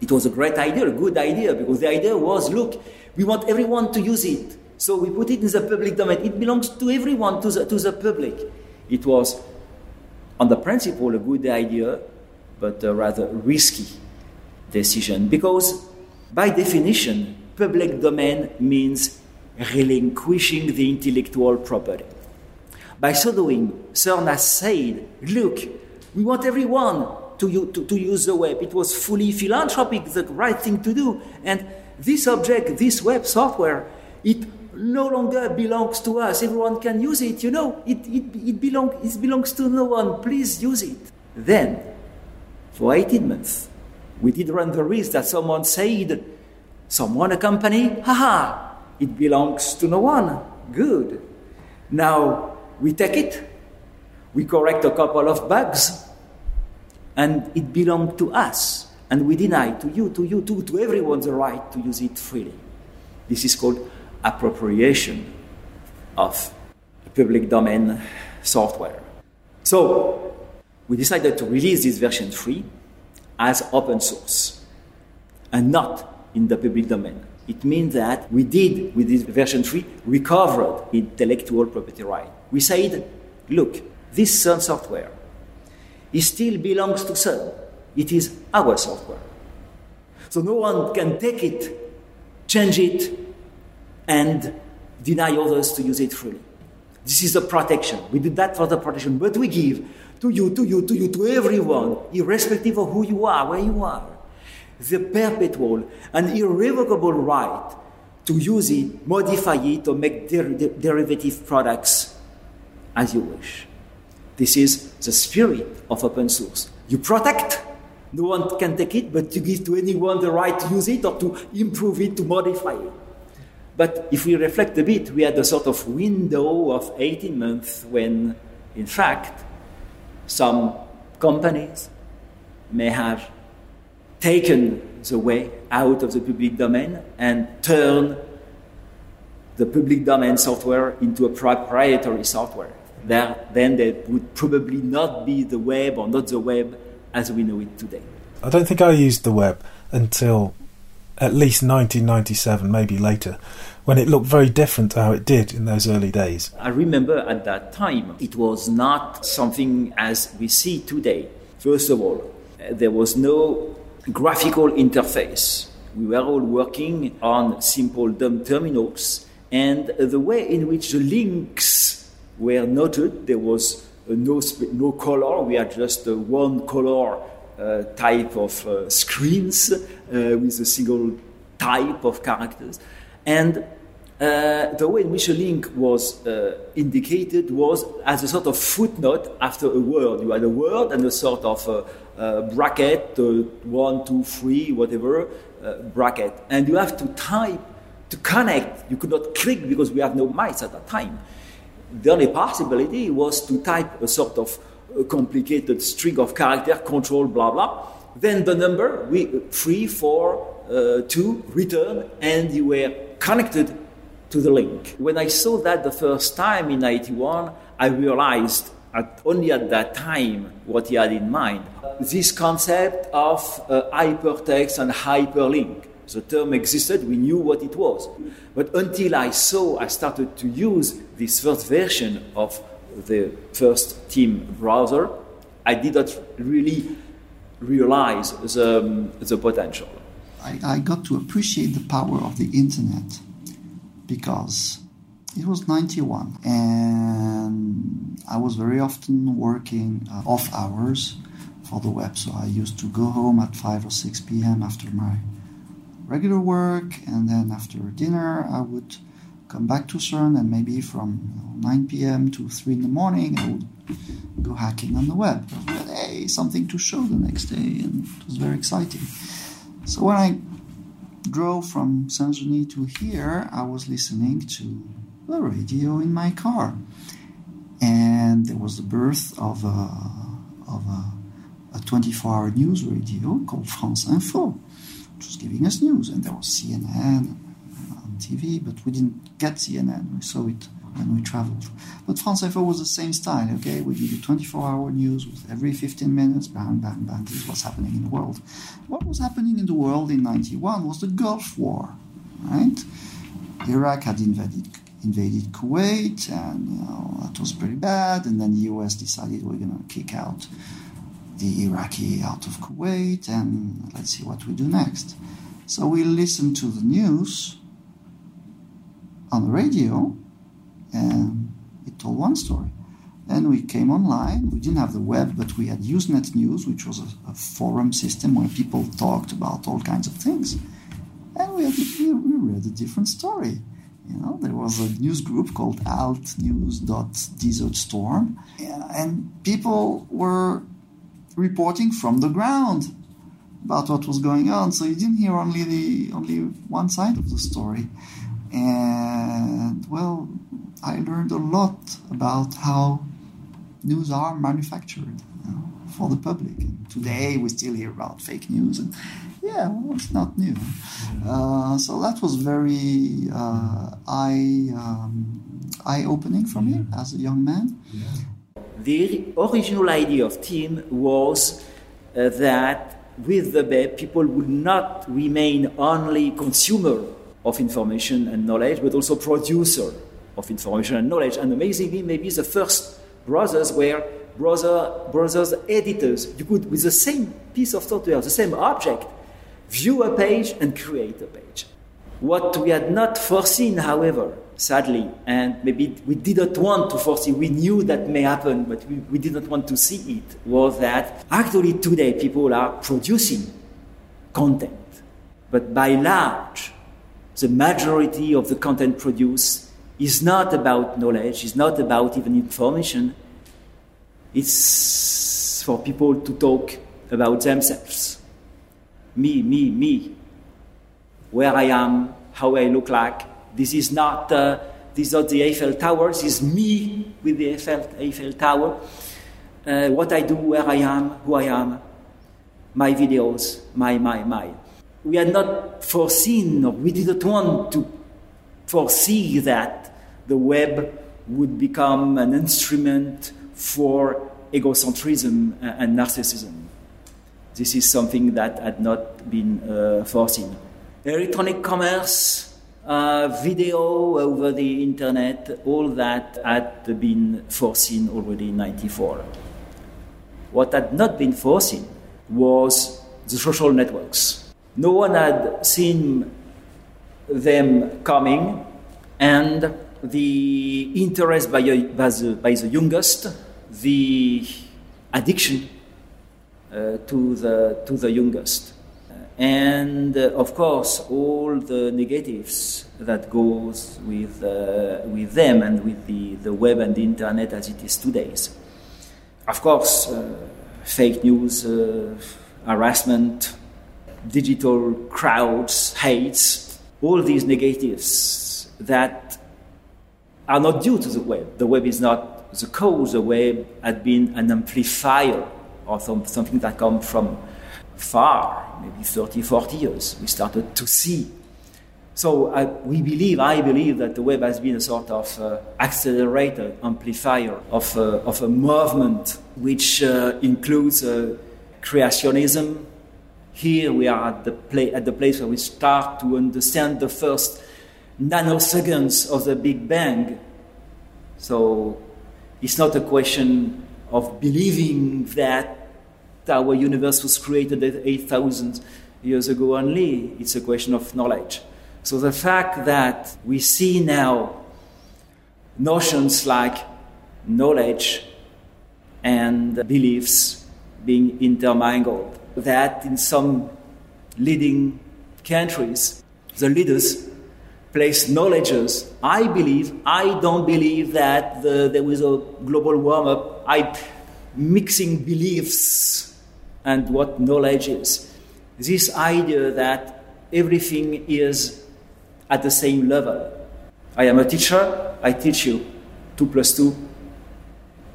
It was a great idea, a good idea, because the idea was look, we want everyone to use it. So we put it in the public domain. It belongs to everyone, to the, to the public. It was, on the principle, a good idea, but a rather risky decision because, by definition, public domain means relinquishing the intellectual property. By so doing, CERN has said, look, we want everyone to, to, to use the web. It was fully philanthropic, the right thing to do. And this object, this web software, it no longer belongs to us. Everyone can use it, you know. It, it, it, belong, it belongs to no one. Please use it. Then, for 18 months, we did run the risk that someone said, someone, a company, haha, it belongs to no one. Good. Now we take it, we correct a couple of bugs, and it belonged to us. And we deny to you, to you, to, to everyone the right to use it freely. This is called appropriation of public domain software. So we decided to release this version free as open source and not in the public domain. It means that we did, with this version 3, recovered intellectual property right. We said, look, this CERN software, it still belongs to CERN. It is our software. So no one can take it, change it, and deny others to use it freely. This is the protection. We did that for the protection, but we give to you, to you, to you, to everyone, irrespective of who you are, where you are, the perpetual and irrevocable right to use it, modify it, or make der- der- derivative products as you wish. This is the spirit of open source. You protect, no one can take it, but you give to anyone the right to use it or to improve it, to modify it. But if we reflect a bit, we had a sort of window of 18 months when, in fact, some companies may have taken the way out of the public domain and turn the public domain software into a proprietary software. There, then there would probably not be the web or not the web as we know it today. I don't think I used the web until at least 1997, maybe later, when it looked very different to how it did in those early days. I remember at that time it was not something as we see today. First of all, there was no graphical interface. We were all working on simple dumb terminals, and the way in which the links were noted, there was no, no color, we had just uh, one color type of uh, screens uh, with a single type of characters. And uh, the way in which a link was uh, indicated was as a sort of footnote after a word. You had a word and a sort of uh, uh, bracket, uh, one, two, three, whatever, uh, bracket. And you have to type to connect. You could not click because we have no mice at that time. The only possibility was to type a sort of uh, complicated string of character, control, blah, blah. Then the number, we, three, four, uh, two, return, and you were connected to the link. When I saw that the first time in 91, I realized at, only at that time what he had in mind. This concept of uh, hypertext and hyperlink. The term existed, we knew what it was. But until I saw, I started to use this first version of the first Tim browser, I did not really realize the, the potential. I, I got to appreciate the power of the internet because it was 91 and I was very often working uh, off hours for the web. So I used to go home at 5 or 6 p.m. after my regular work and then after dinner I would come back to CERN and maybe from you know, 9 p.m. to 3 in the morning I would go hacking on the web. We had, hey, something to show the next day and it was very exciting. So when I drove from Saint Genis to here, I was listening to the radio in my car, and there was the birth of a of a, a 24-hour news radio called France Info, which was giving us news, and there was CNN TV, but we didn't get CNN. We saw it when we traveled. But France Info was the same style, okay? We give you 24 hour news with every 15 minutes, bang, bang, bang, this is what's happening in the world. What was happening in the world in 91 was the Gulf War, right? Iraq had invaded invaded Kuwait, and you know, that was pretty bad. And then the US decided we're going to kick out the Iraqi out of Kuwait, and let's see what we do next. So we listened to the news on the radio, and it told one story. Then we came online. We didn't have the web, but we had Usenet News, which was a, a forum system where people talked about all kinds of things. And we, had, we read a different story. You know, there was a news group called altnews.desertstorm, and people were reporting from the ground about what was going on. So you didn't hear only the only one side of the story. And well, I learned a lot about how news are manufactured you know, for the public. And today we still hear about fake news, and yeah, well, it's not new. Uh, so that was very uh, eye um, eye opening for me as a young man. The original idea of Tim was uh, that with the web, people would not remain only consumer of information and knowledge, but also producer of information and knowledge. And amazingly, maybe the first browsers were browser, browsers editors. You could, with the same piece of software, the same object, view a page and create a page. What we had not foreseen, however, sadly, and maybe we didn't want to foresee, we knew that may happen, but we, we didn't want to see it, was that actually today people are producing content. But by large, the majority of the content produced is not about knowledge, is not about even information. It's for people to talk about themselves. Me, me, me. Where I am, how I look like. This is not, uh, this is not the Eiffel Tower, this is me with the Eiffel, Eiffel Tower. Uh, what I do, where I am, who I am, my videos, my, my, my. We had not foreseen, or we didn't want to foresee that the web would become an instrument for egocentrism and narcissism. This is something that had not been uh, foreseen. Electronic commerce, uh, video over the internet, all that had been foreseen already in 94. What had not been foreseen was the social networks. No one had seen them coming, and the interest by, by, the, by the youngest, the addiction uh, to, the, to the youngest. And uh, of course, all the negatives that goes with, uh, with them and with the, the web and the internet as it is today. Of course, uh, fake news, uh, harassment, digital crowds, hates, all these negatives that are not due to the web. The web is not the cause, the web had been an amplifier or some, something that comes from far, maybe 30, 40 years. We started to see. So uh, we believe, I believe, that the web has been a sort of uh, accelerator, amplifier of, uh, of a movement which uh, includes uh, creationism. Here we are at the, at the place where we start to understand the first nanoseconds of the Big Bang. So it's not a question of believing that our universe was created 8,000 years ago only. It's a question of knowledge. So the fact that we see now notions like knowledge and beliefs being intermingled, that in some leading countries, the leaders place knowledges. I believe, I don't believe that the, there was a global warm up. I mixing beliefs and what knowledge is. This idea that everything is at the same level. I am a teacher, I teach you. 2 plus 2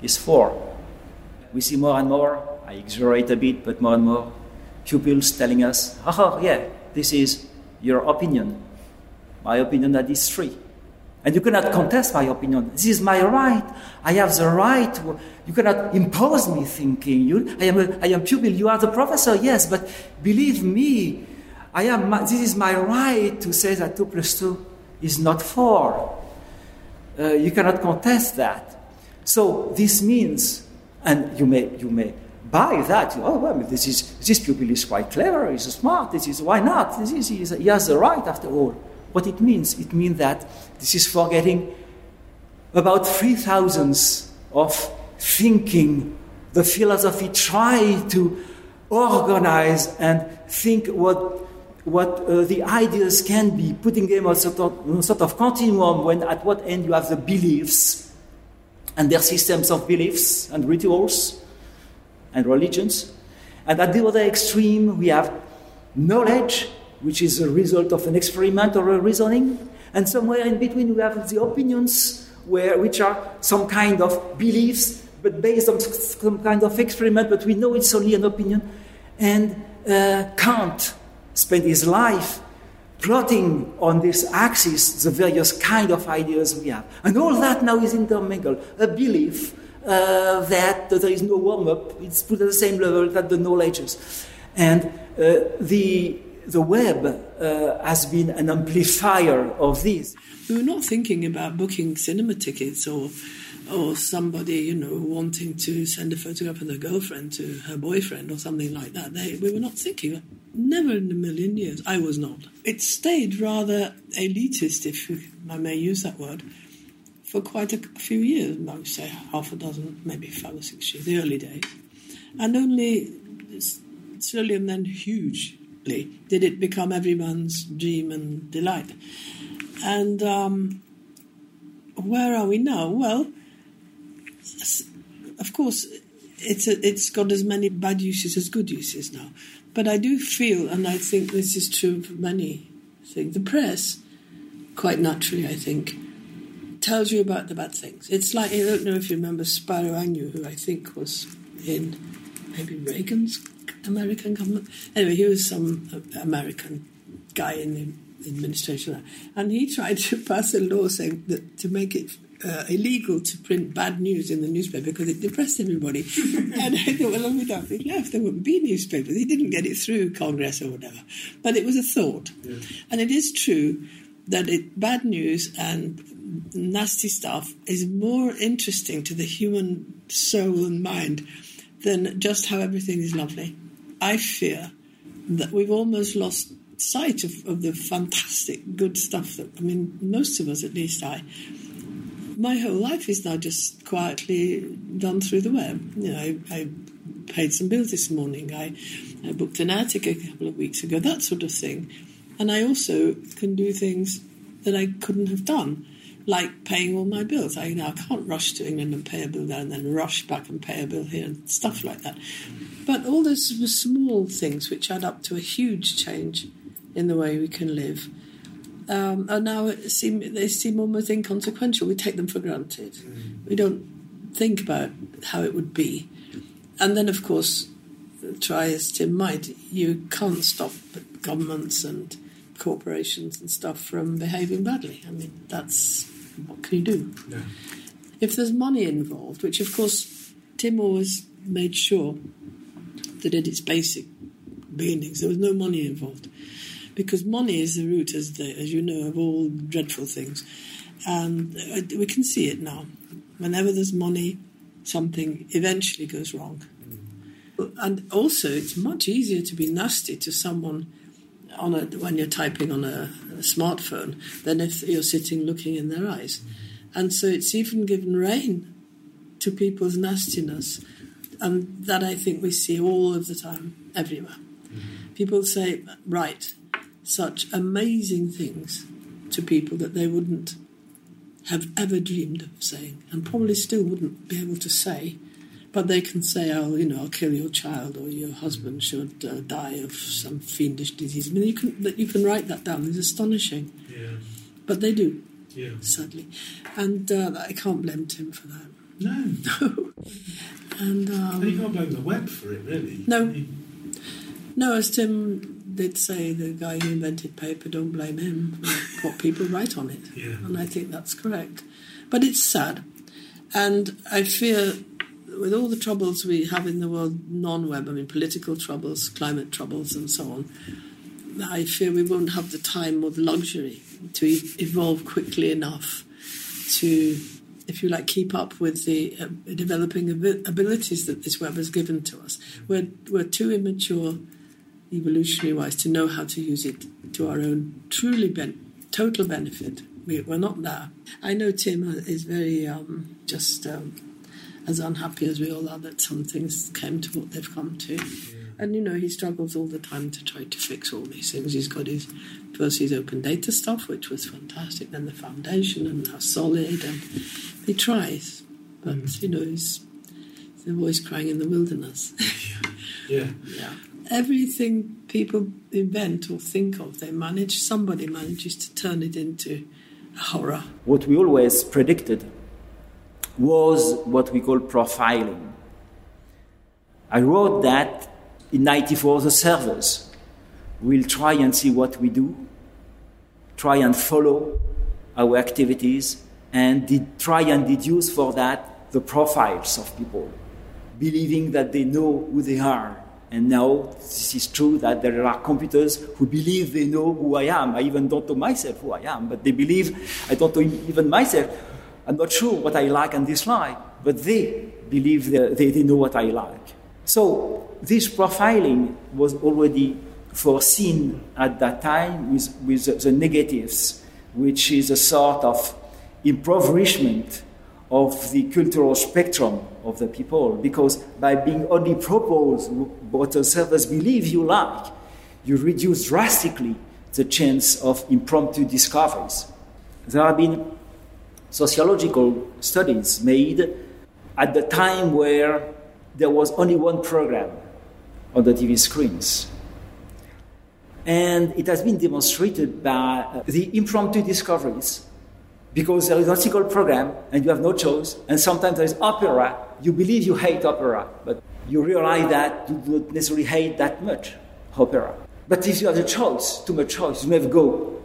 is 4. We see more and more, I exaggerate a bit, but more and more pupils telling us, oh, yeah, this is your opinion. My opinion that is three. And you cannot contest my opinion. This is my right. I have the right. You cannot impose me thinking. You, I, am a, I am pupil. You are the professor, yes, but believe me, I am, this is my right to say that 2 plus 2 is not 4. Uh, you cannot contest that. So this means, and you may, you may buy that. Oh, well, this, is, this pupil is quite clever, he's smart, this is, why not? This is, he has the right after all. What it means? It means that this is forgetting about three thousands of thinking. The philosophy try to organize and think what what uh, the ideas can be, putting them on sort of, sort of continuum when at what end you have the beliefs and their systems of beliefs and rituals and religions. And at the other extreme, we have knowledge which is a result of an experiment or a reasoning. And somewhere in between, we have the opinions, where, which are some kind of beliefs, but based on some kind of experiment, but we know it's only an opinion. And uh, Kant spent his life plotting on this axis the various kind of ideas we have. And all that now is intermingled. A belief uh, that there is no warm-up, it's put at the same level that the knowledges. And uh, the the web uh, has been an amplifier of this. We were not thinking about booking cinema tickets or or somebody, you know, wanting to send a photograph of their girlfriend to her boyfriend or something like that. They, we were not thinking. Never in a million years. I was not. It stayed rather elitist, if I may use that word, for quite a few years. I would say half a dozen, maybe five or six years, the early days. And only slowly and then hugely did it become everyone's dream and delight. And um, where are we now? Well, of course, it's a, it's got as many bad uses as good uses now. But I do feel, and I think this is true for many things, the press, quite naturally, I think, tells you about the bad things. It's like, I don't know if you remember Spiro Agnew, who I think was in maybe Reagan's American government. Anyway, he was some American guy in the administration, and he tried to pass a law saying that to make it uh, illegal to print bad news in the newspaper because it depressed everybody. and I thought, well, without it left, there wouldn't be newspapers. He didn't get it through Congress or whatever. But it was a thought. Yeah. And it is true that it, bad news and nasty stuff is more interesting to the human soul and mind than just how everything is lovely. I fear that we've almost lost sight of, of the fantastic good stuff that, I mean, most of us, at least I, my whole life is now just quietly done through the web. You know, I, I paid some bills this morning. I, I booked an attic a couple of weeks ago, that sort of thing. And I also can do things that I couldn't have done, like paying all my bills. I now can't rush to England and pay a bill there and then rush back and pay a bill here and stuff like that. But all those small things which add up to a huge change in the way we can live um, are now seem they seem almost inconsequential. We take them for granted. We don't think about how it would be, and then of course, try as Tim might, you can't stop governments and corporations and stuff from behaving badly. I mean, that's what can you do? Yeah. If there's money involved, which of course Tim always made sure that at its basic beginnings there was no money involved because money is the root, as, the, as you know, of all dreadful things. And uh, we can see it now. Whenever there's money, something eventually goes wrong. And also, it's much easier to be nasty to someone on a, when you're typing on a, a smartphone than if you're sitting looking in their eyes. And so it's even given rein to people's nastiness. And that I think we see all of the time, everywhere. Mm-hmm. People say, right, such amazing things to people that they wouldn't have ever dreamed of saying, and probably still wouldn't be able to say. But they can say, "Oh, you know, I'll kill your child, or your husband should uh, die of some fiendish disease." I mean, you can you can write that down. It's astonishing. Yeah. But they do. Yeah. Sadly, and uh, I can't blame Tim for that. No. no. And, um, and you can't blame the web for it, really. No. No, as Tim did say the guy who invented paper, don't blame him for what people write on it. Yeah. And I think that's correct. But it's sad. And I fear, with all the troubles we have in the world non web, I mean, political troubles, climate troubles, and so on, I fear we won't have the time or the luxury to evolve quickly enough to, if you like, keep up with the uh, developing abilities that this web has given to us. We're, we're too immature evolutionary wise, to know how to use it to our own truly ben- total benefit. We, are not there. I know Tim is very um, just um, as unhappy as we all are that some things came to what they've come to. And you know, he struggles all the time to try to fix all these things. He's got his first his open data stuff, which was fantastic, then the foundation and now solid, and he tries. But mm. you know, he's, he's the voice crying in the wilderness. yeah. yeah. yeah everything people invent or think of, they manage, somebody manages to turn it into a horror. What we always predicted was what we call profiling. I wrote that in 94 the servers will try and see what we do, try and follow our activities, and try and deduce for that the profiles of people, believing that they know who they are and now this is true that there are computers who believe they know who I am. I even don't know myself who I am, but they believe I don't know even myself. I'm not sure what I like and dislike, but they believe they, they, know what I like. So this profiling was already foreseen at that time with, with the negatives, which is a sort of impoverishment of the cultural spectrum of the people because by being only proposed what the servers believe you like, you reduce drastically the chance of impromptu discoveries. There have been sociological studies made at the time where there was only one program on the TV screens. And it has been demonstrated by uh, the impromptu discoveries because there is a single program and you have no choice. And sometimes there is opera. You believe you hate opera, but you realize that you do not necessarily hate that much opera. But if you have the choice, too much choice, you never go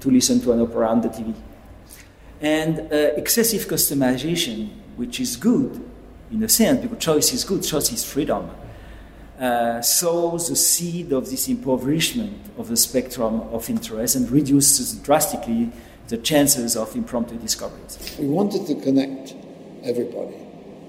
to listen to an opera on the TV. And uh, excessive customization, which is good in a sense, because choice is good, choice is freedom, uh, sows the seed of this impoverishment of the spectrum of interest and reduces drastically the chances of impromptu discoveries. We wanted to connect everybody,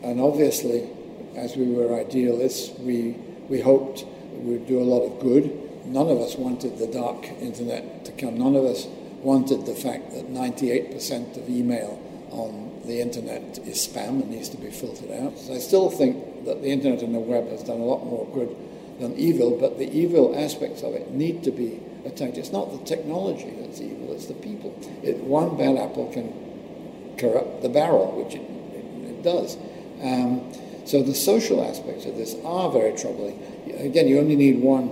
and obviously, as we were idealists, we, we hoped we'd do a lot of good. None of us wanted the dark internet to come. None of us wanted the fact that 98% of email on the internet is spam and needs to be filtered out. So I still think that the internet and the web has done a lot more good than evil, but the evil aspects of it need to be attacked. It's not the technology that's evil, it's the people. It, one bad apple can corrupt the barrel, which it, it, it does. Um, so the social aspects of this are very troubling. Again, you only need one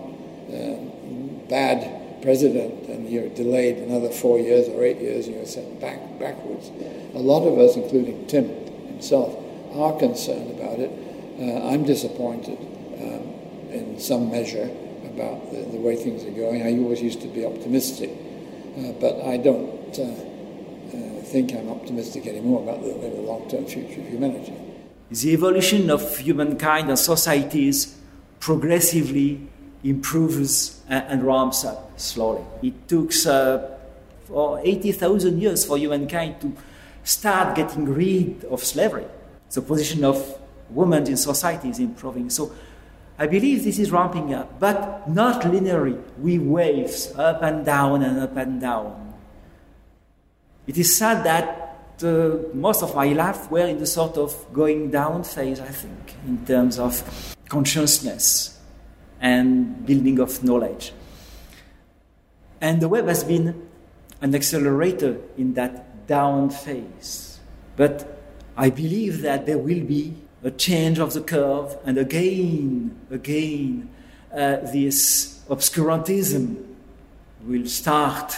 uh, bad president and you're delayed another four years or eight years and you're sent back backwards. A lot of us, including Tim himself, are concerned about it. Uh, I'm disappointed um, in some measure about the, the, way things are going. I always used to be optimistic, uh, but I don't uh, uh think I'm optimistic anymore about the, the long-term future of humanity. The evolution of humankind and societies progressively improves and, ramps up slowly. It took uh, for 80,000 years for humankind to start getting rid of slavery. The position of women in society is improving. So I believe this is ramping up, but not linearly, with waves up and down and up and down. It is sad that uh, most of my life were in the sort of going down phase, I think, in terms of consciousness and building of knowledge. And the web has been an accelerator in that down phase. But I believe that there will be a change of the curve, and again, again, uh, this obscurantism will start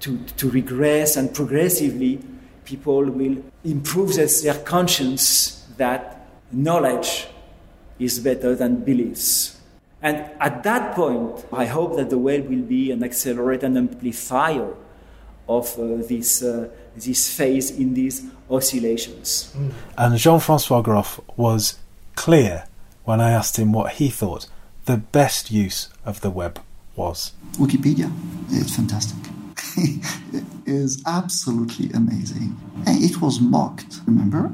to, to regress, and progressively, people will improve their, their conscience that knowledge is better than beliefs. And at that point, I hope that the web will be an accelerator and amplifier of uh, this, uh, this phase in these oscillations. And Jean Francois Groff was clear when I asked him what he thought the best use of the web was. Wikipedia. It's fantastic. it is absolutely amazing. It was mocked, remember?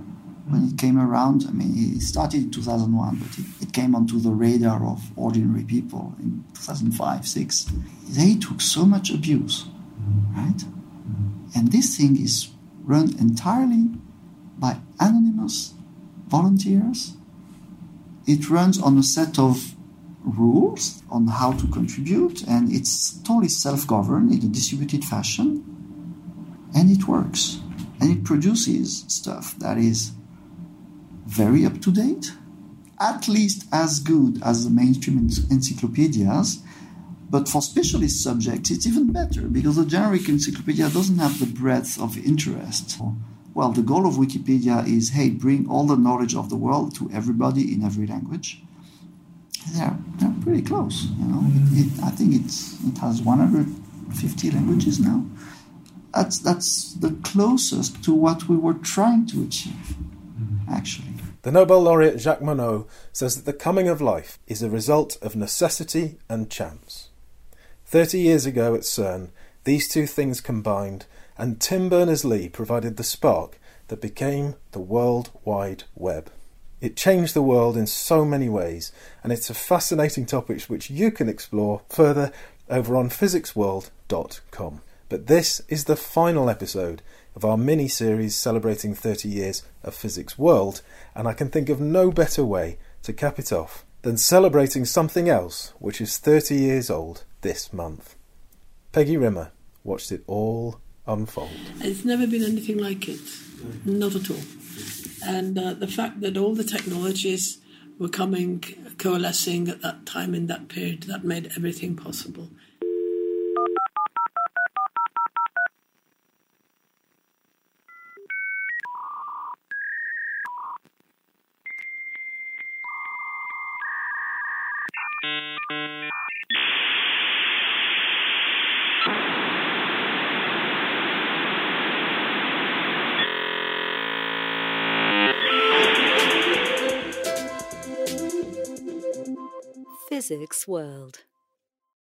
When it came around. I mean, it started in 2001, but it, it came onto the radar of ordinary people in 2005, 6. They took so much abuse, right? And this thing is run entirely by anonymous volunteers. It runs on a set of rules on how to contribute, and it's totally self governed in a distributed fashion, and it works. And it produces stuff that is very up to date, at least as good as the mainstream encyclopedias. But for specialist subjects, it's even better because the generic encyclopedia doesn't have the breadth of interest. Well, the goal of Wikipedia is hey, bring all the knowledge of the world to everybody in every language. They're, they're pretty close, you know. It, it, I think it's, it has 150 languages now. That's, that's the closest to what we were trying to achieve, mm-hmm. actually. The Nobel laureate Jacques Monod says that the coming of life is a result of necessity and chance. Thirty years ago at CERN, these two things combined, and Tim Berners Lee provided the spark that became the World Wide Web. It changed the world in so many ways, and it's a fascinating topic which you can explore further over on physicsworld.com. But this is the final episode of our mini series celebrating 30 years of Physics World, and I can think of no better way to cap it off than celebrating something else which is 30 years old this month. Peggy Rimmer watched it all unfold. It's never been anything like it, not at all. And uh, the fact that all the technologies were coming, coalescing at that time in that period, that made everything possible. Physics World.